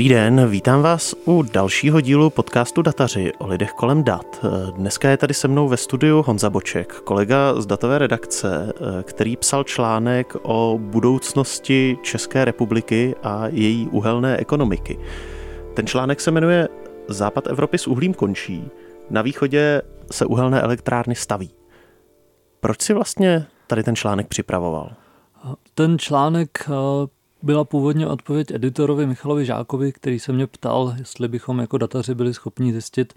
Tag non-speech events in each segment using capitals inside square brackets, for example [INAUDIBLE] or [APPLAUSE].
Dobrý den, vítám vás u dalšího dílu podcastu Dataři o lidech kolem dat. Dneska je tady se mnou ve studiu Honza Boček, kolega z datové redakce, který psal článek o budoucnosti České republiky a její uhelné ekonomiky. Ten článek se jmenuje Západ Evropy s uhlím končí, na východě se uhelné elektrárny staví. Proč si vlastně tady ten článek připravoval? Ten článek byla původně odpověď editorovi Michalovi Žákovi, který se mě ptal, jestli bychom jako dataři byli schopni zjistit,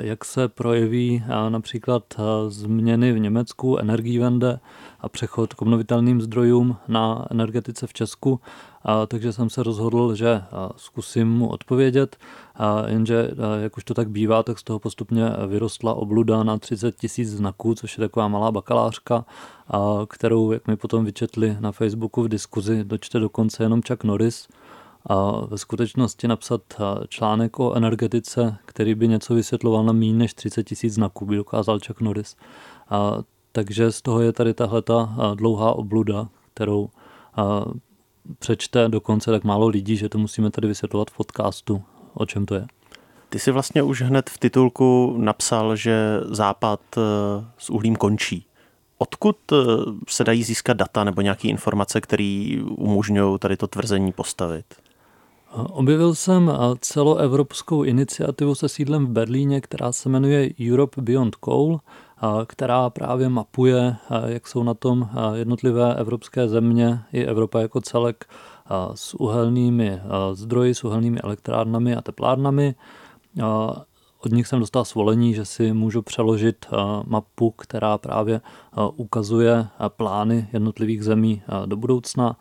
jak se projeví například změny v Německu, energiewende a přechod k obnovitelným zdrojům na energetice v Česku a, takže jsem se rozhodl, že zkusím mu odpovědět, a, jenže jak už to tak bývá, tak z toho postupně vyrostla obluda na 30 tisíc znaků, což je taková malá bakalářka, a, kterou, jak mi potom vyčetli na Facebooku v diskuzi, dočte dokonce jenom Chuck Norris, a ve skutečnosti napsat článek o energetice, který by něco vysvětloval na méně než 30 tisíc znaků, by dokázal Chuck Norris. A, takže z toho je tady tahle dlouhá obluda, kterou přečte dokonce tak málo lidí, že to musíme tady vysvětlovat v podcastu, o čem to je. Ty si vlastně už hned v titulku napsal, že Západ eh, s uhlím končí. Odkud eh, se dají získat data nebo nějaké informace, které umožňují tady to tvrzení postavit? Objevil jsem celoevropskou iniciativu se sídlem v Berlíně, která se jmenuje Europe Beyond Coal která právě mapuje, jak jsou na tom jednotlivé evropské země i Evropa jako celek s uhelnými zdroji, s uhelnými elektrárnami a teplárnami. Od nich jsem dostal svolení, že si můžu přeložit mapu, která právě ukazuje plány jednotlivých zemí do budoucna,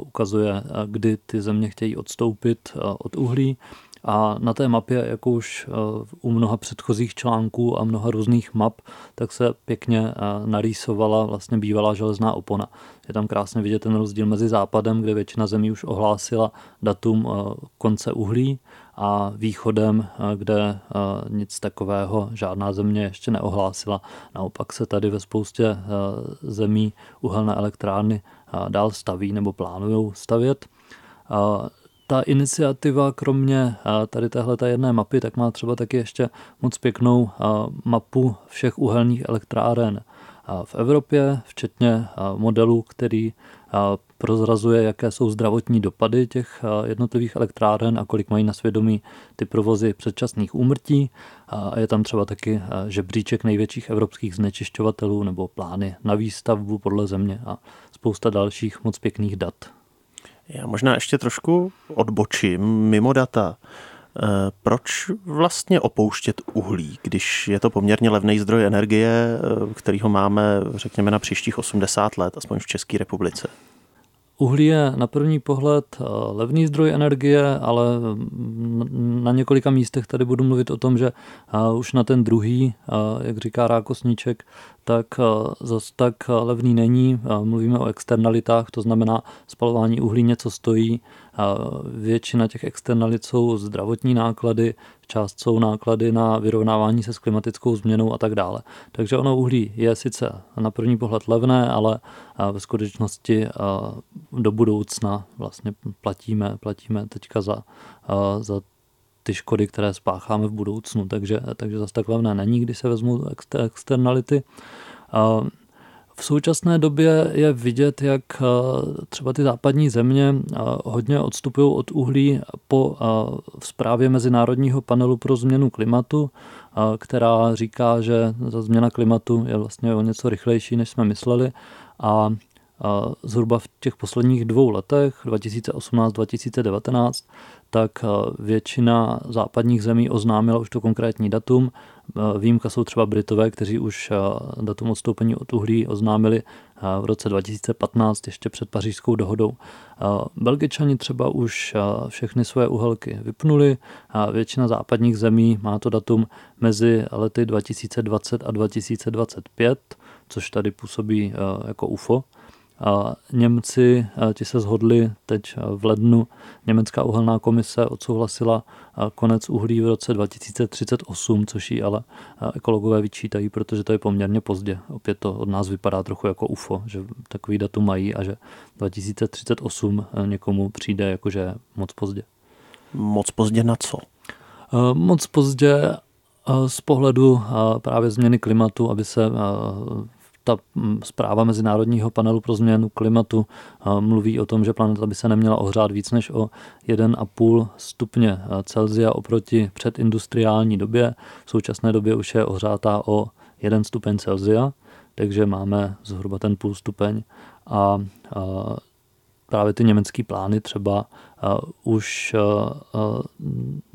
ukazuje, kdy ty země chtějí odstoupit od uhlí a na té mapě, jako už eh, u mnoha předchozích článků a mnoha různých map, tak se pěkně eh, narýsovala vlastně bývalá železná opona. Je tam krásně vidět ten rozdíl mezi západem, kde většina zemí už ohlásila datum eh, konce uhlí a východem, kde nic takového žádná země ještě neohlásila. Naopak se tady ve spoustě zemí uhelné elektrárny dál staví nebo plánují stavět ta iniciativa, kromě tady téhle jedné mapy, tak má třeba taky ještě moc pěknou mapu všech uhelných elektráren v Evropě, včetně modelu, který prozrazuje, jaké jsou zdravotní dopady těch jednotlivých elektráren a kolik mají na svědomí ty provozy předčasných úmrtí. A je tam třeba taky žebříček největších evropských znečišťovatelů nebo plány na výstavbu podle země a spousta dalších moc pěkných dat. Já možná ještě trošku odbočím mimo data. Eh, proč vlastně opouštět uhlí, když je to poměrně levný zdroj energie, eh, který ho máme, řekněme, na příštích 80 let, aspoň v České republice? Uhlí je na první pohled eh, levný zdroj energie, ale na několika místech tady budu mluvit o tom, že už na ten druhý, jak říká Rákosníček, tak zas tak levný není. Mluvíme o externalitách, to znamená spalování uhlí něco stojí. Většina těch externalit jsou zdravotní náklady, část jsou náklady na vyrovnávání se s klimatickou změnou a tak dále. Takže ono uhlí je sice na první pohled levné, ale ve skutečnosti do budoucna vlastně platíme, platíme teďka za, za ty škody, které spácháme v budoucnu, takže, takže zase tak levné není, když se vezmu externality. V současné době je vidět, jak třeba ty západní země hodně odstupují od uhlí po zprávě Mezinárodního panelu pro změnu klimatu, která říká, že za změna klimatu je vlastně o něco rychlejší, než jsme mysleli. A zhruba v těch posledních dvou letech, 2018-2019, tak eh, většina západních zemí oznámila už to konkrétní datum. Eh, výjimka jsou třeba Britové, kteří už eh, datum odstoupení od uhlí oznámili v roce 2015, ještě před pařížskou dohodou. Belgičani třeba už všechny své uhelky vypnuli a většina západních zemí má to datum mezi lety 2020 a 2025, což tady působí jako UFO. A Němci ti se zhodli teď v lednu. Německá uhelná komise odsouhlasila konec uhlí v roce 2038, což ji ale ekologové vyčítají, protože to je poměrně pozdě. Opět to od nás vypadá trochu jako UFO, že takový datum mají a že 2038 někomu přijde jakože moc pozdě. Moc pozdě na co? Moc pozdě z pohledu právě změny klimatu, aby se ta hm, zpráva Mezinárodního panelu pro změnu klimatu mluví o tom, že planeta by se neměla ohřát víc než o 1,5 stupně Celzia oproti předindustriální době. V současné době už je ohřátá o 1 stupeň Celzia, takže máme zhruba ten půl stupeň a, právě ty německé plány třeba už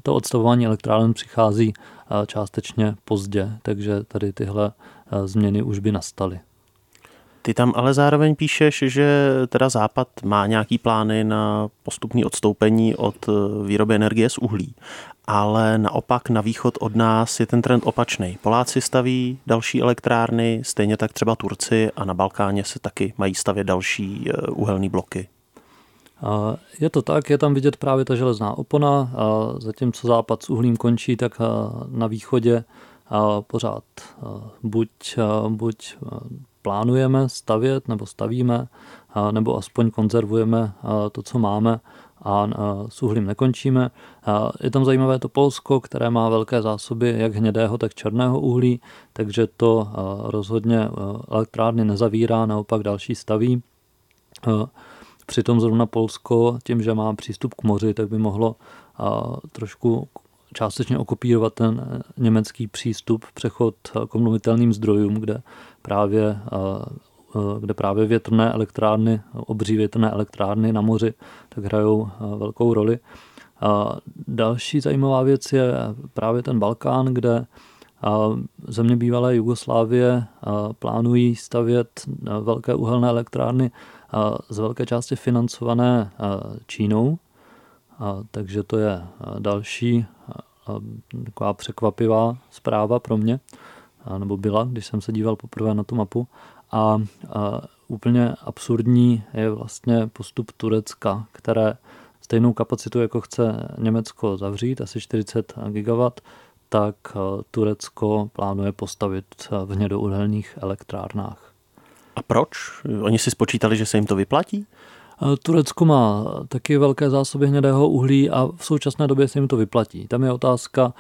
to odstavování elektráren přichází částečně pozdě, takže tady tyhle změny už by nastaly. Ty tam ale zároveň píšeš, že teda Západ má nějaký plány na postupné odstoupení od výroby energie z uhlí, ale naopak na východ od nás je ten trend opačný. Poláci staví další elektrárny, stejně tak třeba Turci a na Balkáně se taky mají stavět další uhelné bloky. Je to tak, je tam vidět právě ta železná opona, zatímco západ s uhlím končí, tak na východě pořád buď, buď plánujeme stavět, nebo stavíme, nebo aspoň konzervujeme to, co máme a s uhlím nekončíme. Je tam zajímavé to Polsko, které má velké zásoby jak hnědého, tak černého uhlí, takže to rozhodně elektrárny nezavírá, naopak další staví. Přitom zrovna Polsko, tím, že má přístup k moři, tak by mohlo trošku částečně okopírovat ten eh, německý přístup, přechod k obnovitelným zdrojům, kde právě, kde právě větrné elektrárny, obří větrné elektrárny na moři, tak hrajou velkou roli. A další zajímavá věc je právě ten Balkán, kde země bývalé Jugoslávie plánují stavět velké uhelné elektrárny z velké části financované Čínou, takže to je další taková překvapivá zpráva pro mě, nebo byla, když jsem se díval poprvé na tu mapu. A, úplně absurdní je vlastně postup Turecka, které stejnou kapacitu, jako chce Německo zavřít, asi 40 gigawatt, tak Turecko plánuje postavit v hnědouhelných elektrárnách. A proč? Oni si spočítali, že se jim to vyplatí? Turecko má taky velké zásoby hnědého uhlí a v současné době se jim to vyplatí. Tam je otázka,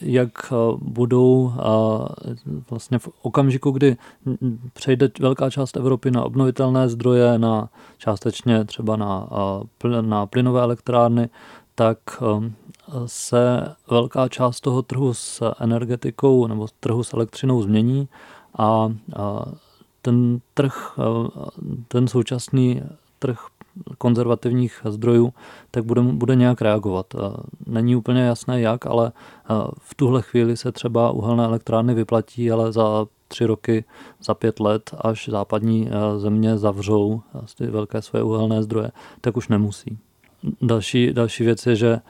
jak budou vlastně v okamžiku, kdy přejde velká část Evropy na obnovitelné zdroje, na částečně třeba na, na plynové elektrárny, tak se velká část toho trhu s energetikou nebo trhu s elektřinou změní a ten trh, ten současný trh konzervativních zdrojů, tak bude, bude nějak reagovat. Není úplně jasné jak, ale v tuhle chvíli se třeba uhelné elektrárny vyplatí, ale za tři roky, za pět let, až západní země zavřou ty velké své uhelné zdroje, tak už nemusí. Další, další věc je, že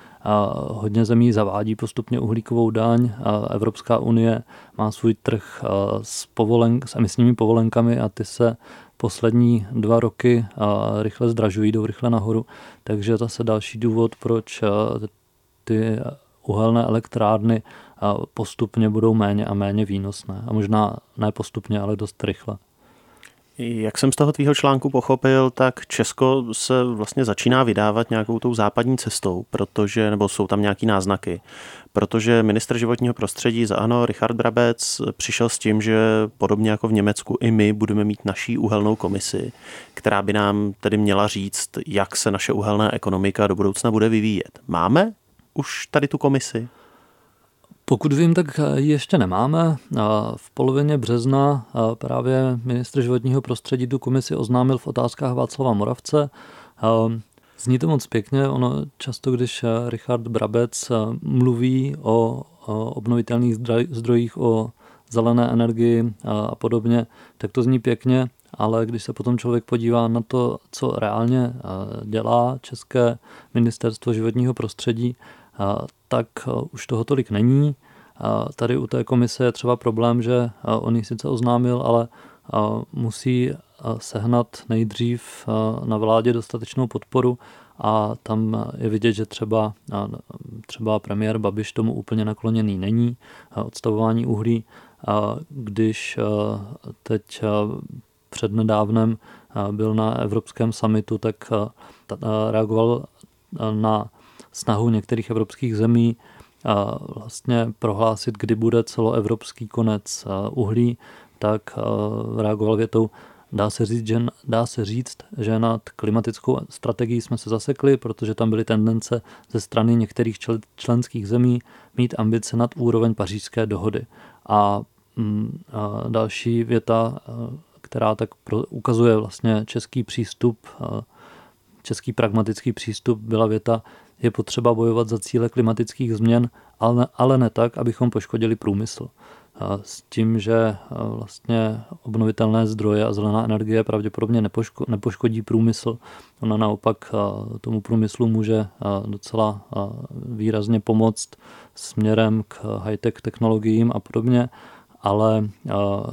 hodně zemí zavádí postupně uhlíkovou daň. Evropská unie má svůj trh s, povolen, s emisními povolenkami a ty se poslední dva roky rychle zdražují, jdou rychle nahoru. Takže zase další důvod, proč ty uhelné elektrárny postupně budou méně a méně výnosné. A možná ne postupně, ale dost rychle. Jak jsem z toho tvýho článku pochopil, tak Česko se vlastně začíná vydávat nějakou tou západní cestou, protože, nebo jsou tam nějaký náznaky, protože minister životního prostředí za ANO, Richard Brabec, přišel s tím, že podobně jako v Německu i my budeme mít naší uhelnou komisi, která by nám tedy měla říct, jak se naše uhelná ekonomika do budoucna bude vyvíjet. Máme už tady tu komisi? Pokud vím, tak ji ještě nemáme. V polovině března právě ministr životního prostředí tu komisi oznámil v otázkách Václava Moravce. Zní to moc pěkně, ono často, když Richard Brabec mluví o obnovitelných zdrojích, o zelené energii a podobně, tak to zní pěkně, ale když se potom člověk podívá na to, co reálně dělá České ministerstvo životního prostředí, tak už toho tolik není. Tady u té komise je třeba problém, že on ji sice oznámil, ale musí sehnat nejdřív na vládě dostatečnou podporu a tam je vidět, že třeba, třeba premiér Babiš tomu úplně nakloněný není, odstavování uhlí, když teď přednedávnem byl na Evropském summitu, tak reagoval na snahu některých evropských zemí vlastně prohlásit, kdy bude celoevropský konec uhlí, tak reagoval větou, Dá se, říct, že, dá se říct, že nad klimatickou strategií jsme se zasekli, protože tam byly tendence ze strany některých členských zemí mít ambice nad úroveň pařížské dohody. A, mm, a další věta, která tak pro, ukazuje vlastně český přístup, český pragmatický přístup, byla věta, je potřeba bojovat za cíle klimatických změn, ale, ale ne tak, abychom poškodili průmysl s tím, že vlastně obnovitelné zdroje a zelená energie pravděpodobně nepoško, nepoškodí průmysl. Ona naopak tomu průmyslu může docela výrazně pomoct směrem k high-tech technologiím a podobně, ale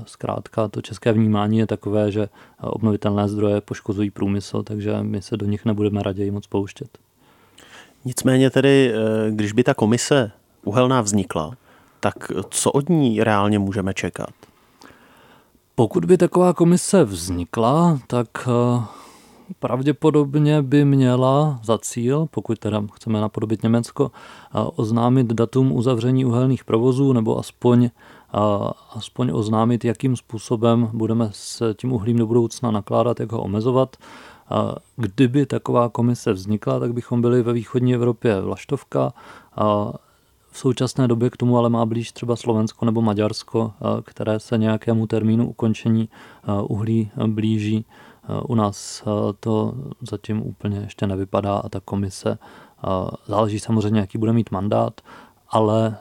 zkrátka to české vnímání je takové, že obnovitelné zdroje poškozují průmysl, takže my se do nich nebudeme raději moc pouštět. Nicméně tedy, e, když by ta komise uhelná vznikla, tak co od ní reálně můžeme čekat? Pokud by taková komise vznikla, tak eh, pravděpodobně by měla za cíl, pokud teda chceme napodobit Německo, eh, oznámit datum uzavření uhelných provozů nebo aspoň, eh, aspoň oznámit, jakým způsobem budeme s tím uhlím do budoucna nakládat, jak ho omezovat. Kdyby taková komise vznikla, tak bychom byli ve východní Evropě vlaštovka. V současné době k tomu ale má blíž třeba Slovensko nebo Maďarsko, které se nějakému termínu ukončení uhlí blíží. U nás to zatím úplně ještě nevypadá a ta komise záleží samozřejmě, jaký bude mít mandát, ale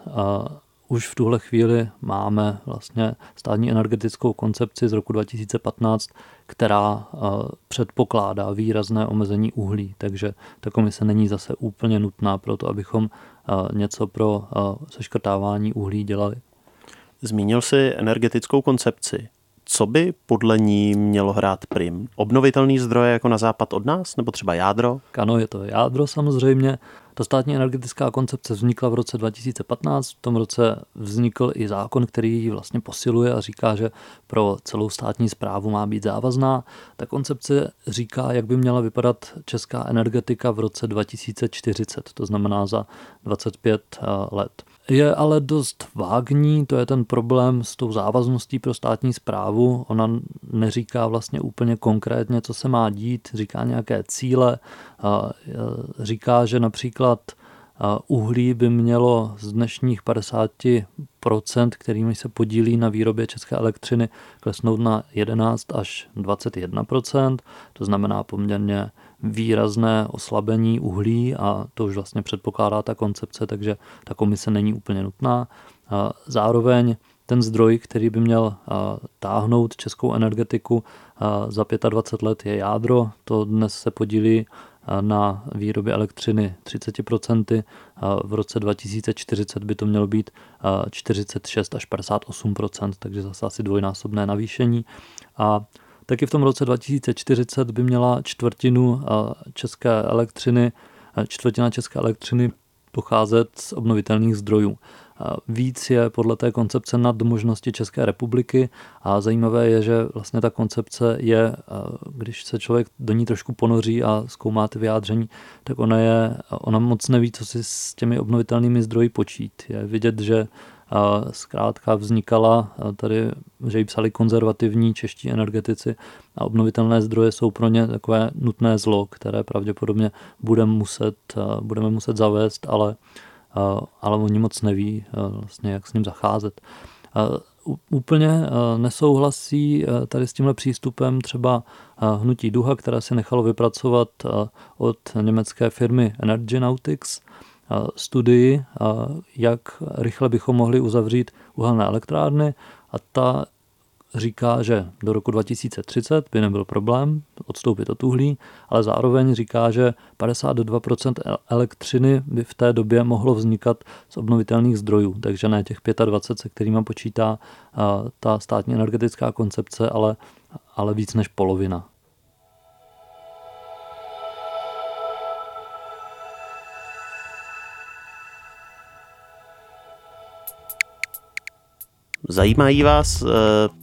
už v tuhle chvíli máme vlastně státní energetickou koncepci z roku 2015, která předpokládá výrazné omezení uhlí, takže ta komise není zase úplně nutná pro to, abychom něco pro seškrtávání uhlí dělali. Zmínil si energetickou koncepci. Co by podle ní mělo hrát prim? Obnovitelný zdroje jako na západ od nás, nebo třeba jádro? Ano, je to jádro samozřejmě. Ta státní energetická koncepce vznikla v roce 2015. V tom roce vznikl i zákon, který ji vlastně posiluje a říká, že pro celou státní zprávu má být závazná. Ta koncepce říká, jak by měla vypadat česká energetika v roce 2040, to znamená za 25 eh, let. Je ale dost vágní, to je ten problém s tou závazností pro státní zprávu. Ona neříká vlastně úplně konkrétně, co se má dít, říká nějaké cíle, říká, že například uhlí by mělo z dnešních 50%, kterými se podílí na výrobě české elektřiny, klesnout na 11 až 21%, to znamená poměrně výrazné oslabení uhlí a to už vlastně předpokládá ta koncepce, takže ta komise není úplně nutná. Zároveň ten zdroj, který by měl táhnout českou energetiku za 25 let, je jádro. To dnes se podílí na výrobě elektřiny 30%, v roce 2040 by to mělo být 46 až 58%, takže zase asi dvojnásobné navýšení. A taky v tom roce 2040 by měla čtvrtinu české elektřiny, čtvrtina české elektřiny pocházet z obnovitelných zdrojů. Víc je podle té koncepce nad možnosti České republiky a zajímavé je, že vlastně ta koncepce je, když se člověk do ní trošku ponoří a zkoumá ty vyjádření, tak ona, je, ona moc neví, co si s těmi obnovitelnými zdroji počít. Je vidět, že zkrátka vznikala tady, že ji psali konzervativní čeští energetici a obnovitelné zdroje jsou pro ně takové nutné zlo, které pravděpodobně budeme muset, budeme muset zavést, ale, ale oni moc neví vlastně, jak s ním zacházet. Úplně nesouhlasí tady s tímhle přístupem třeba hnutí Duha, které si nechalo vypracovat od německé firmy Energy Nautics, studii, jak rychle bychom mohli uzavřít uhelné elektrárny a ta říká, že do roku 2030 by nebyl problém odstoupit od uhlí, ale zároveň říká, že 52% elektřiny by v té době mohlo vznikat z obnovitelných zdrojů, takže ne těch 25, se kterými počítá ta státní energetická koncepce, ale, ale víc než polovina. Zajímají vás e,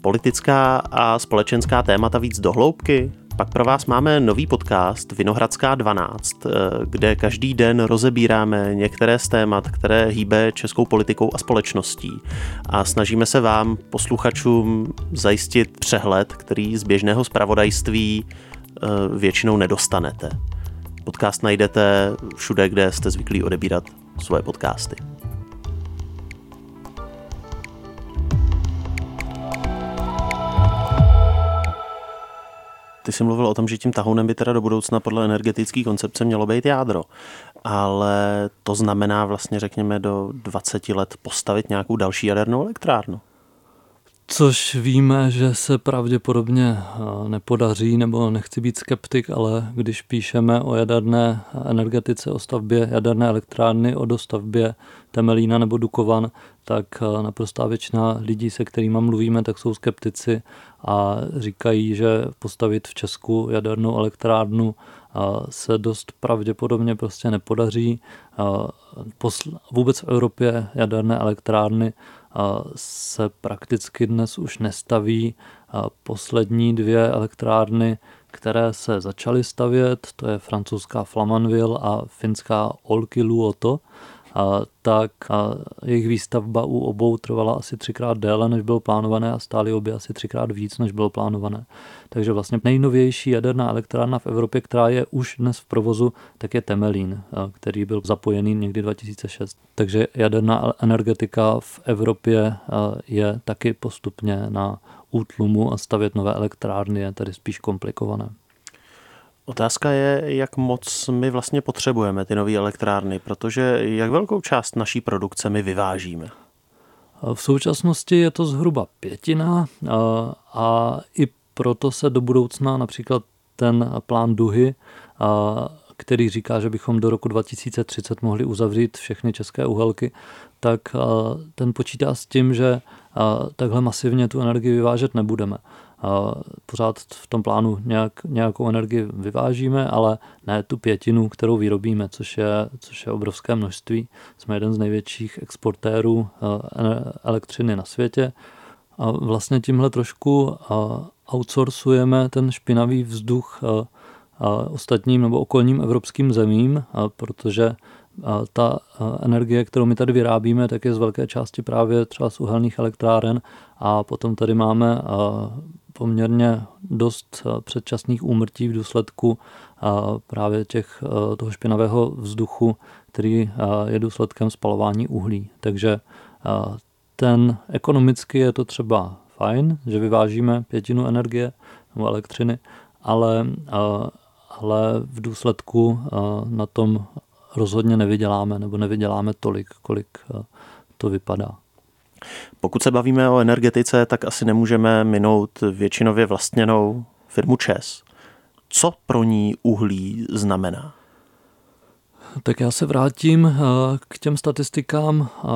politická a společenská témata víc dohloubky? Pak pro vás máme nový podcast Vinohradská 12, eh, kde každý den rozebíráme některé z témat, které hýbe českou politikou a společností. A snažíme se vám, posluchačům, zajistit přehled, který z běžného zpravodajství eh, většinou nedostanete. Podcast najdete všude, kde jste zvyklí odebírat svoje podcasty. Ty jsi mluvil o tom, že tím tahounem by teda do budoucna podle energetické koncepce mělo být jádro. Ale to znamená vlastně, řekněme, do 20 let postavit nějakou další jadernou elektrárnu. Což víme, že se pravděpodobně eh, nepodaří, nebo nechci být skeptik, ale když píšeme o jaderné energetice, o stavbě jaderné elektrárny, o dostavbě Temelína nebo Dukovan, tak eh, naprostá většina lidí, se kterými mluvíme, tak jsou skeptici a říkají, že postavit v Česku jadernou elektrárnu eh, se dost pravděpodobně prostě nepodaří. Vůbec v Evropě jaderné elektrárny se prakticky dnes už nestaví. Poslední dvě elektrárny, které se začaly stavět, to je francouzská Flamanville a finská Olkiluoto, tak a jejich výstavba u obou trvala asi třikrát déle, než bylo plánované a stály obě asi třikrát víc, než bylo plánované. Takže vlastně nejnovější jaderná elektrárna v Evropě, která je už dnes v provozu, tak je Temelín, který byl zapojený někdy 2006. Takže jaderná energetika v Evropě je taky postupně na útlumu a stavět nové elektrárny je tady spíš komplikované. Otázka je, jak moc my vlastně potřebujeme ty nové elektrárny, protože jak velkou část naší produkce my vyvážíme? V současnosti je to zhruba pětina a, i proto se do budoucna například ten plán Duhy, který říká, že bychom do roku 2030 mohli uzavřít všechny české uhelky, tak ten počítá s tím, že takhle masivně tu energii vyvážet nebudeme pořád v tom plánu nějak, nějakou energii vyvážíme, ale ne tu pětinu, kterou vyrobíme, což je, což je obrovské množství. Jsme jeden z největších exportérů eh, elektřiny na světě a vlastně tímhle trošku eh, outsourcujeme ten špinavý vzduch eh, ostatním nebo okolním evropským zemím, protože ta energie, kterou my tady vyrábíme, tak je z velké části právě třeba z uhelných elektráren a potom tady máme poměrně dost předčasných úmrtí v důsledku právě těch, toho špinavého vzduchu, který je důsledkem spalování uhlí. Takže ten ekonomicky je to třeba fajn, že vyvážíme pětinu energie nebo elektřiny, ale, ale v důsledku na tom rozhodně nevyděláme nebo nevyděláme tolik, kolik to vypadá. Pokud se bavíme o energetice, tak asi nemůžeme minout většinově vlastněnou firmu ČES. Co pro ní uhlí znamená? Tak já se vrátím eh, k těm statistikám eh,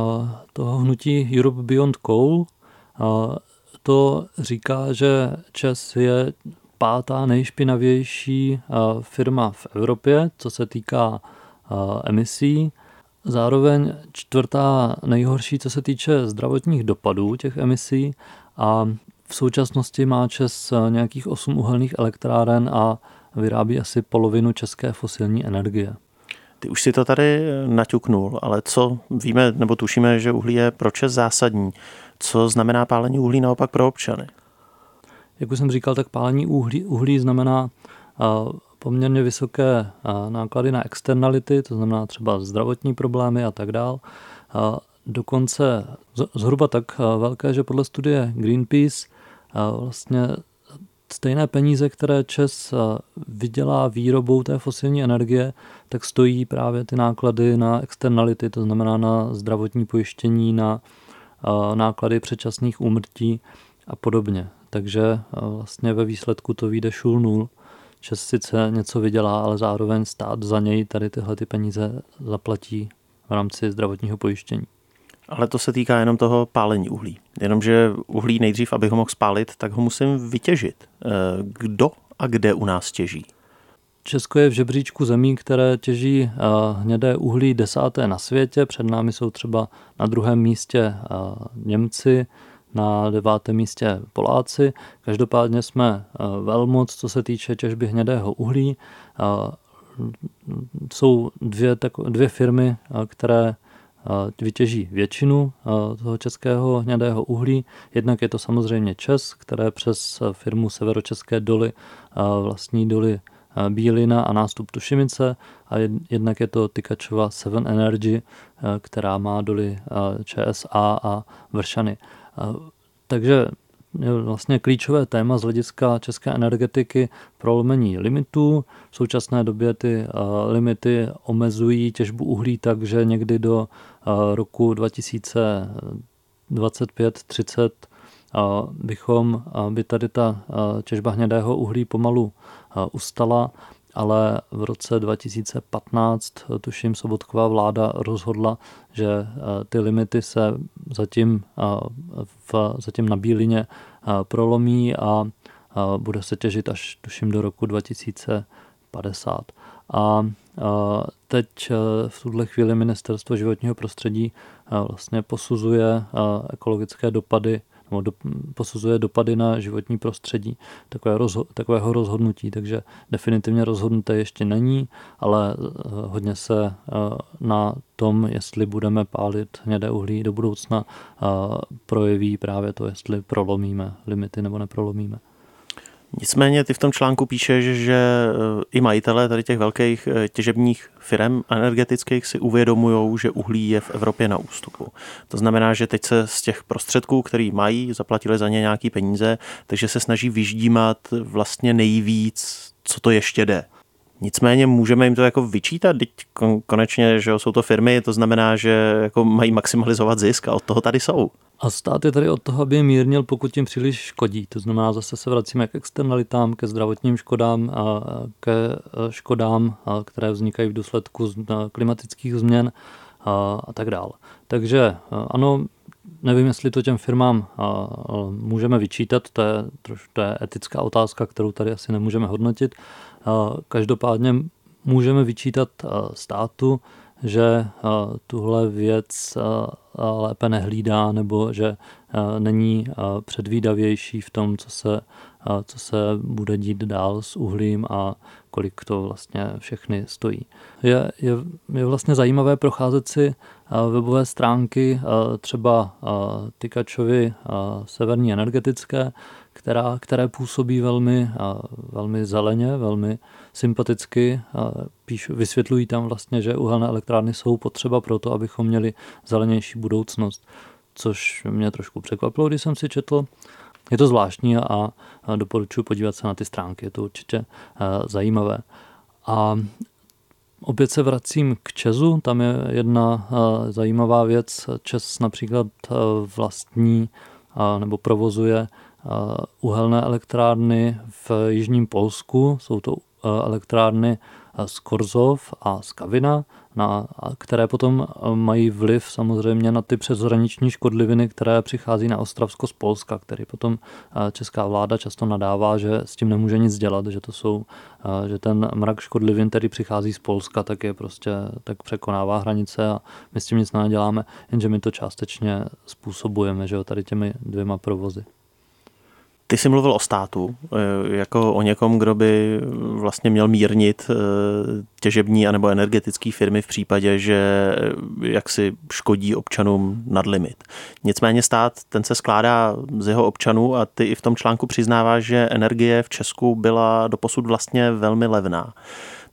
toho hnutí Europe Beyond Coal. Eh, to říká, že ČES je pátá nejšpinavější firma v Evropě, co se týká emisí zároveň čtvrtá nejhorší, co se týče zdravotních dopadů těch emisí a v současnosti má Čes nějakých 8 uhelných elektráren a vyrábí asi polovinu české fosilní energie. Ty už si to tady naťuknul, ale co víme nebo tušíme, že uhlí je pro Čes zásadní. Co znamená pálení uhlí naopak pro občany? Jak už jsem říkal, tak pálení uhlí, uhlí znamená poměrně vysoké náklady na externality, to znamená třeba zdravotní problémy a tak dál. Dokonce zhruba tak velké, že podle studie Greenpeace vlastně stejné peníze, které Čes vydělá výrobou té fosilní energie, tak stojí právě ty náklady na externality, to znamená na zdravotní pojištění, na náklady předčasných úmrtí a podobně. Takže vlastně ve výsledku to vyjde šul nul že sice něco vydělá, ale zároveň stát za něj tady tyhle ty peníze zaplatí v rámci zdravotního pojištění. Ale to se týká jenom toho pálení uhlí. Jenomže uhlí nejdřív, abych ho mohl spálit, tak ho musím vytěžit. Eh, kdo a kde u nás těží? Česko je v žebříčku zemí, které těží eh, hnědé uhlí desáté na světě. Před námi jsou třeba na druhém místě eh, Němci, na devátém místě Poláci. Každopádně jsme velmoc, co se týče těžby hnědého uhlí. Jsou dvě, dvě firmy, které vytěží většinu toho českého hnědého uhlí. Jednak je to samozřejmě Čes, které přes firmu Severočeské doly vlastní doly Bílina a nástup Tušimice a jednak je to Tykačova Seven Energy, která má doly ČSA a Vršany. Takže vlastně klíčové téma z hlediska české energetiky prolomení limitů. V současné době ty limity omezují těžbu uhlí tak, že někdy do roku 2025-30 bychom, by tady ta těžba hnědého uhlí pomalu ustala, ale v roce 2015, tuším, Sobotková vláda rozhodla, že ty limity se zatím, v, zatím na Bílině prolomí a bude se těžit až, tuším, do roku 2050. A teď v tuhle chvíli ministerstvo životního prostředí vlastně posuzuje ekologické dopady nebo do, posuzuje dopady na životní prostředí takové rozho, takového rozhodnutí, takže definitivně rozhodnuté ještě není, ale eh, hodně se eh, na tom, jestli budeme pálit hnědé uhlí do budoucna, eh, projeví právě to, jestli prolomíme limity nebo neprolomíme. Nicméně ty v tom článku píšeš, že eh, i majitelé tady těch velkých eh, těžebních firm energetických si uvědomují, že uhlí je v Evropě na ústupu. To znamená, že teď se z těch prostředků, který mají, zaplatili za ně nějaký peníze, takže se snaží vyždímat vlastně nejvíc, co to ještě jde. Nicméně můžeme jim to jako vyčítat, teď konečně, že jsou to firmy, to znamená, že jako mají maximalizovat zisk a od toho tady jsou. A stát je tady od toho, aby je mírnil, pokud tím příliš škodí. To znamená, zase se vracíme k externalitám, ke zdravotním škodám a ke e, škodám, které vznikají v důsledku klimatických změn a, a tak dále. Takže e, ano, nevím, jestli to těm firmám můžeme vyčítat, to je, to je etická otázka, kterou tady asi nemůžeme hodnotit. Každopádně můžeme vyčítat státu, že tuhle věc lépe nehlídá nebo že není předvídavější v tom, co se, co se bude dít dál s uhlím a kolik to vlastně všechny stojí. Je, je, je vlastně zajímavé procházet si webové stránky třeba Tykačovy severní energetické, která, které působí velmi, velmi zeleně, velmi sympaticky. Píš, vysvětlují tam vlastně, že uhelné elektrárny jsou potřeba pro to, abychom měli zelenější budoucnost, což mě trošku překvapilo, když jsem si četl. Je to zvláštní a doporučuji podívat se na ty stránky, je to určitě zajímavé. A opět se vracím k Česu, tam je jedna zajímavá věc. Čes například vlastní nebo provozuje uhelné elektrárny v jižním Polsku. Jsou to elektrárny z Korzov a z Kavina, na, které potom mají vliv samozřejmě na ty přeshraniční škodliviny, které přichází na Ostravsko z Polska, který potom česká vláda často nadává, že s tím nemůže nic dělat, že to jsou, že ten mrak škodlivin, který přichází z Polska, tak je prostě, tak překonává hranice a my s tím nic neděláme, jenže my to částečně způsobujeme, že jo, tady těmi dvěma provozy. Ty jsi mluvil o státu, eh, jako o někom, kdo by vlastně měl mírnit eh, těžební anebo energetické firmy v případě, že eh, jaksi škodí občanům nad limit. Nicméně stát, ten se skládá z jeho občanů a ty i v tom článku přiznáváš, že energie v Česku byla doposud vlastně velmi levná.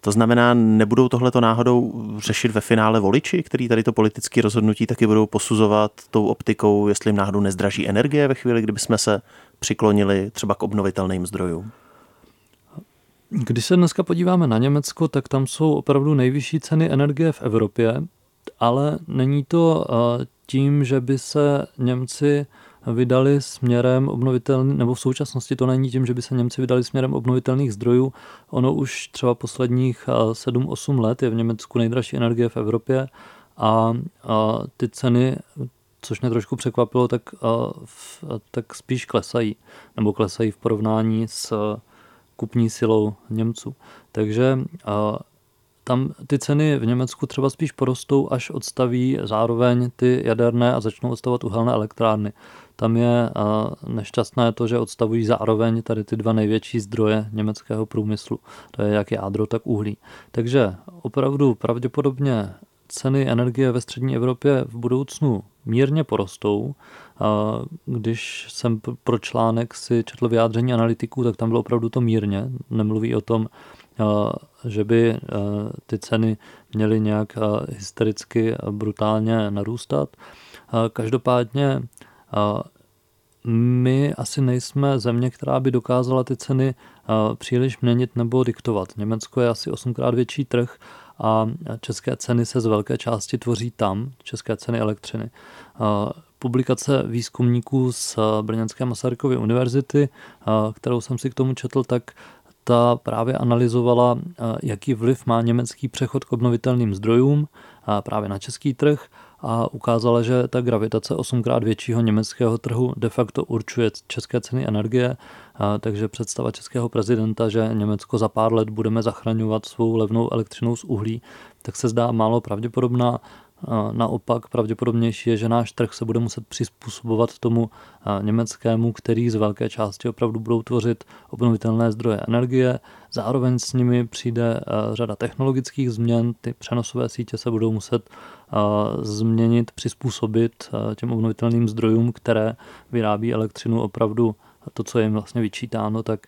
To znamená, nebudou tohleto náhodou řešit ve finále voliči, který tady to politické rozhodnutí taky budou posuzovat tou optikou, jestli jim náhodou nezdraží energie ve chvíli, kdyby jsme se přiklonili třeba k obnovitelným zdrojům? Když se dneska podíváme na Německo, tak tam jsou opravdu nejvyšší ceny energie v Evropě, ale není to eh, tím, že by se Němci vydali směrem obnovitelných, nebo v současnosti to není tím, že by se Němci vydali směrem obnovitelných zdrojů. Ono už třeba posledních 7-8 eh, let je v Německu nejdražší energie v Evropě a, a ty ceny což mě trošku překvapilo, tak, tak spíš klesají, nebo klesají v porovnání s kupní silou Němců. Takže tam ty ceny v Německu třeba spíš porostou, až odstaví zároveň ty jaderné a začnou odstavovat uhelné elektrárny. Tam je nešťastné to, že odstavují zároveň tady ty dva největší zdroje německého průmyslu. To je jak jádro, tak uhlí. Takže opravdu pravděpodobně ceny energie ve střední Evropě v budoucnu mírně porostou. Když jsem pro článek si četl vyjádření analytiků, tak tam bylo opravdu to mírně. Nemluví o tom, že by ty ceny měly nějak hystericky brutálně narůstat. Každopádně my asi nejsme země, která by dokázala ty ceny příliš měnit nebo diktovat. Německo je asi osmkrát větší trh a české ceny se z velké části tvoří tam, české ceny elektřiny. Publikace výzkumníků z Brněnské Masarykovy univerzity, kterou jsem si k tomu četl, tak ta právě analyzovala, jaký vliv má německý přechod k obnovitelným zdrojům právě na český trh a ukázala, že ta gravitace osmkrát většího německého trhu de facto určuje české ceny energie, takže představa českého prezidenta, že Německo za pár let budeme zachraňovat svou levnou elektřinou z uhlí, tak se zdá málo pravděpodobná. Naopak pravděpodobnější je, že náš trh se bude muset přizpůsobovat tomu německému, který z velké části opravdu budou tvořit obnovitelné zdroje energie. Zároveň s nimi přijde řada technologických změn, ty přenosové sítě se budou muset změnit, přizpůsobit těm obnovitelným zdrojům, které vyrábí elektřinu opravdu to, co je jim vlastně vyčítáno, tak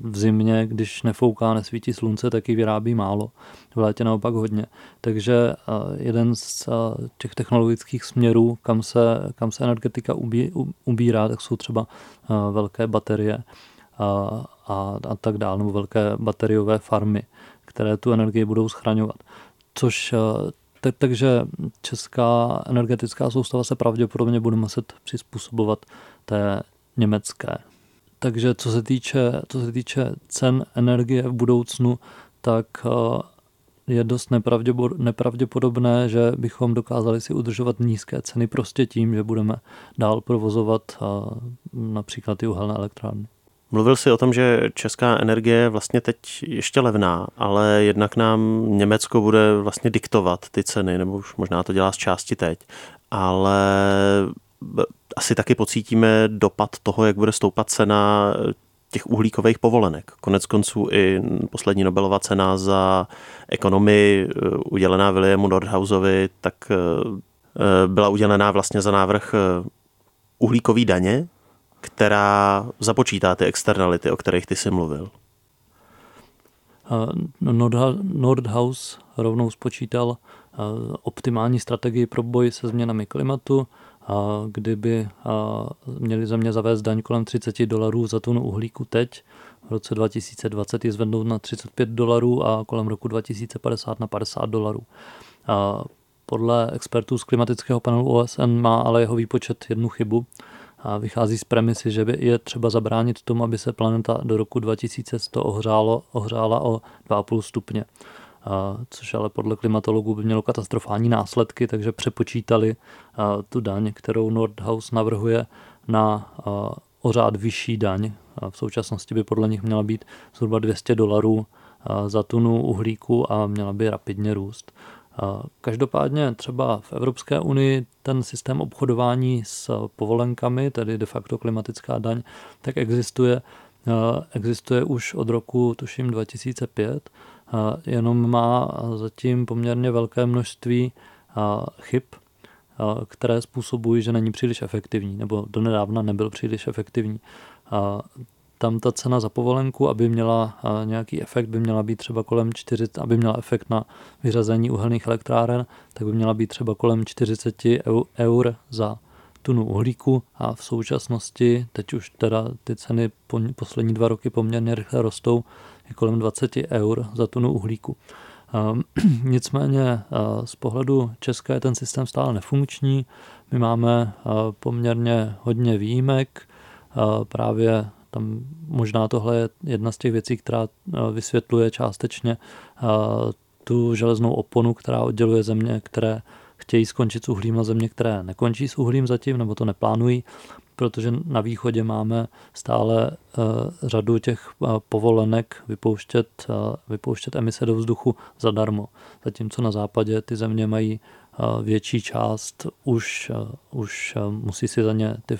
v zimě, když nefouká, nesvítí slunce, tak ji vyrábí málo. V létě naopak hodně. Takže jeden z těch technologických směrů, kam se, kam se energetika ubí, ubírá, tak jsou třeba velké baterie a, a, a tak dále, nebo velké bateriové farmy, které tu energii budou schraňovat. Což tak, takže česká energetická soustava se pravděpodobně bude muset přizpůsobovat té německé. Takže co se týče, co se týče cen energie v budoucnu, tak eh, je dost nepravděpodobné, že bychom dokázali si udržovat nízké ceny prostě tím, že budeme dál provozovat eh, například ty uhelné elektrárny. Mluvil jsi o tom, že česká energie je vlastně teď ještě levná, ale jednak nám Německo bude vlastně diktovat ty ceny, nebo už možná to dělá z části teď, ale asi taky pocítíme dopad toho, jak bude stoupat cena těch uhlíkových povolenek. Konec konců i poslední Nobelova cena za ekonomii eh, udělená Williamu Nordhausovi, tak eh, eh, byla udělená vlastně za návrh uhlíkový daně, která započítá ty externality, o kterých ty jsi mluvil. Nordhaus rovnou spočítal optimální strategii pro boj se změnami klimatu, kdyby měli země zavést daň kolem 30 dolarů za tunu uhlíku teď, v roce 2020 je zvednout na 35 dolarů a kolem roku 2050 na 50 dolarů. Podle expertů z klimatického panelu OSN má ale jeho výpočet jednu chybu a vychází z premisy, že by je třeba zabránit tomu, aby se planeta do roku 2100 ohřálo, ohřála o 2,5 stupně což ale podle klimatologů by mělo katastrofální následky, takže přepočítali tu daň, kterou Nordhaus navrhuje na o řád vyšší daň. V současnosti by podle nich měla být zhruba 200 dolarů za tunu uhlíku a měla by rapidně růst. Každopádně třeba v Evropské unii ten systém obchodování s povolenkami, tedy de facto klimatická daň, tak existuje, existuje už od roku, tuším, 2005 jenom má zatím poměrně velké množství chyb, které způsobují, že není příliš efektivní, nebo donedávna nebyl příliš efektivní. Tam ta cena za povolenku, aby měla nějaký efekt, by měla být třeba kolem 40, aby měla efekt na vyřazení uhelných elektráren, tak by měla být třeba kolem 40 eur za tunu uhlíku a v současnosti, teď už teda ty ceny po, poslední dva roky poměrně rychle rostou, je kolem 20 eur za tunu uhlíku. [CLEARS THROAT] Nicméně z pohledu České je ten systém stále nefunkční. My máme poměrně hodně výjimek. Právě tam možná tohle je jedna z těch věcí, která vysvětluje částečně tu železnou oponu, která odděluje země, které chtějí skončit s uhlím na země, které nekončí s uhlím zatím, nebo to neplánují protože na východě máme stále eh, řadu těch eh, povolenek vypouštět, eh, vypouštět emise do vzduchu zadarmo. Zatímco na západě ty země mají větší část už, už musí si za ně ty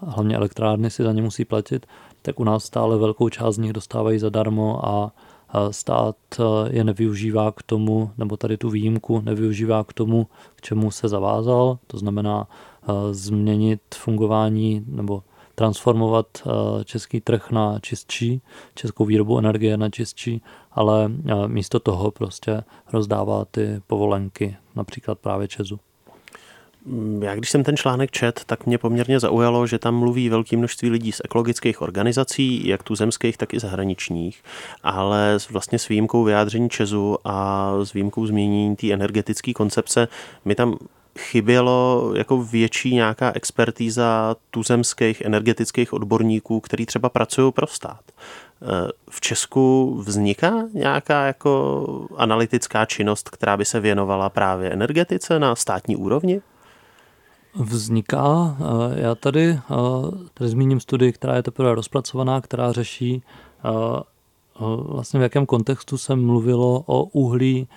hlavně elektrárny si za ně musí platit, tak u nás stále velkou část z nich dostávají zadarmo a stát je nevyužívá k tomu, nebo tady tu výjimku nevyužívá k tomu, k čemu se zavázal, to znamená změnit fungování nebo transformovat český trh na čistší, českou výrobu energie na čistší, ale místo toho prostě rozdává ty povolenky, například právě Česu. Mm, já když jsem ten článek čet, tak mě poměrně zaujalo, že tam mluví velké množství lidí z ekologických organizací, jak tu zemských, tak i zahraničních, ale vlastně s výjimkou vyjádření Česu a s výjimkou změnění té energetické koncepce, mi tam chybělo jako větší nějaká expertíza tuzemských energetických odborníků, který třeba pracují pro stát. E, v Česku vzniká nějaká jako analytická činnost, která by se věnovala právě energetice na státní úrovni? vzniká. Eh, já tady, eh, tady zmíním studii, která je teprve rozpracovaná, která řeší eh, vlastně v jakém kontextu se mluvilo o uhlí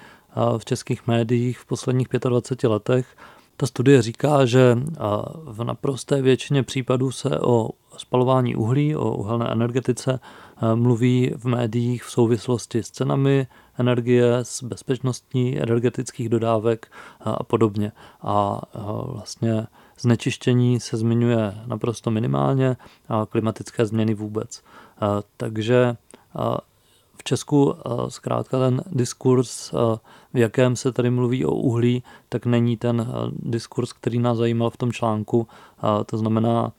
v českých médiích v posledních 25 letech. Ta studie říká, že v naprosté většině případů se o spalování uhlí, o uhelné energetice mluví v médiích v souvislosti s cenami energie, s bezpečností energetických dodávek a podobně. A vlastně znečištění se zmiňuje naprosto minimálně a klimatické změny vůbec. Takže v Česku zkrátka ten diskurs, v jakém se tady mluví o uhlí, tak není ten diskurs, který nás zajímal v tom článku. To znamená,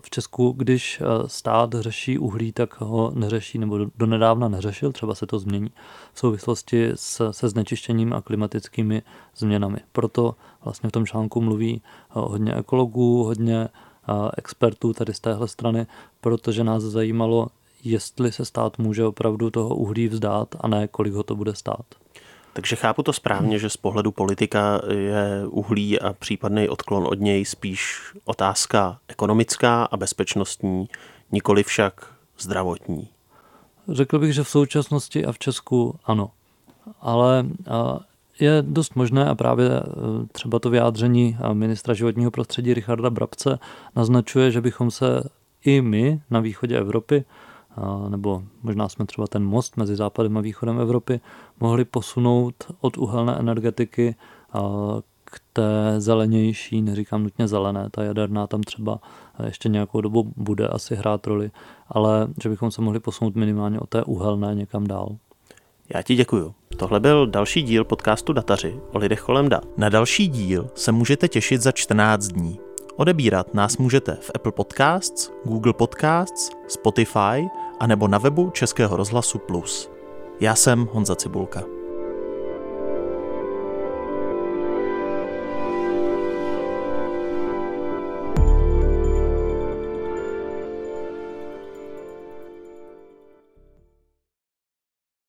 v Česku, když eh, stát řeší uhlí, tak ho neřeší nebo donedávna neřešil, třeba se to změní v souvislosti s, se znečištěním a klimatickými změnami. Proto vlastně v tom článku mluví eh, hodně ekologů, hodně eh, expertů tady z téhle strany, protože nás zajímalo, jestli se stát může opravdu toho uhlí vzdát a ne kolik ho to bude stát. Takže chápu to správně, že z pohledu politika je uhlí a případný odklon od něj spíš otázka ekonomická a bezpečnostní, nikoli však zdravotní. Řekl bych, že v současnosti a v Česku ano. Ale je dost možné a právě e, třeba to vyjádření ministra životního prostředí Richarda Brabce naznačuje, že bychom se i my na východě Evropy nebo možná jsme třeba ten most mezi západem a východem Evropy mohli posunout od uhelné energetiky k té zelenější, neříkám nutně zelené, ta jaderná tam třeba ještě nějakou dobu bude asi hrát roli, ale že bychom se mohli posunout minimálně od té uhelné někam dál. Já ti děkuju. Tohle byl další díl podcastu Dataři o lidech kolem dat. Na další díl se můžete těšit za 14 dní. Odebírat nás můžete v Apple Podcasts, Google Podcasts, Spotify a nebo na webu Českého rozhlasu Plus. Já jsem Honza Cibulka.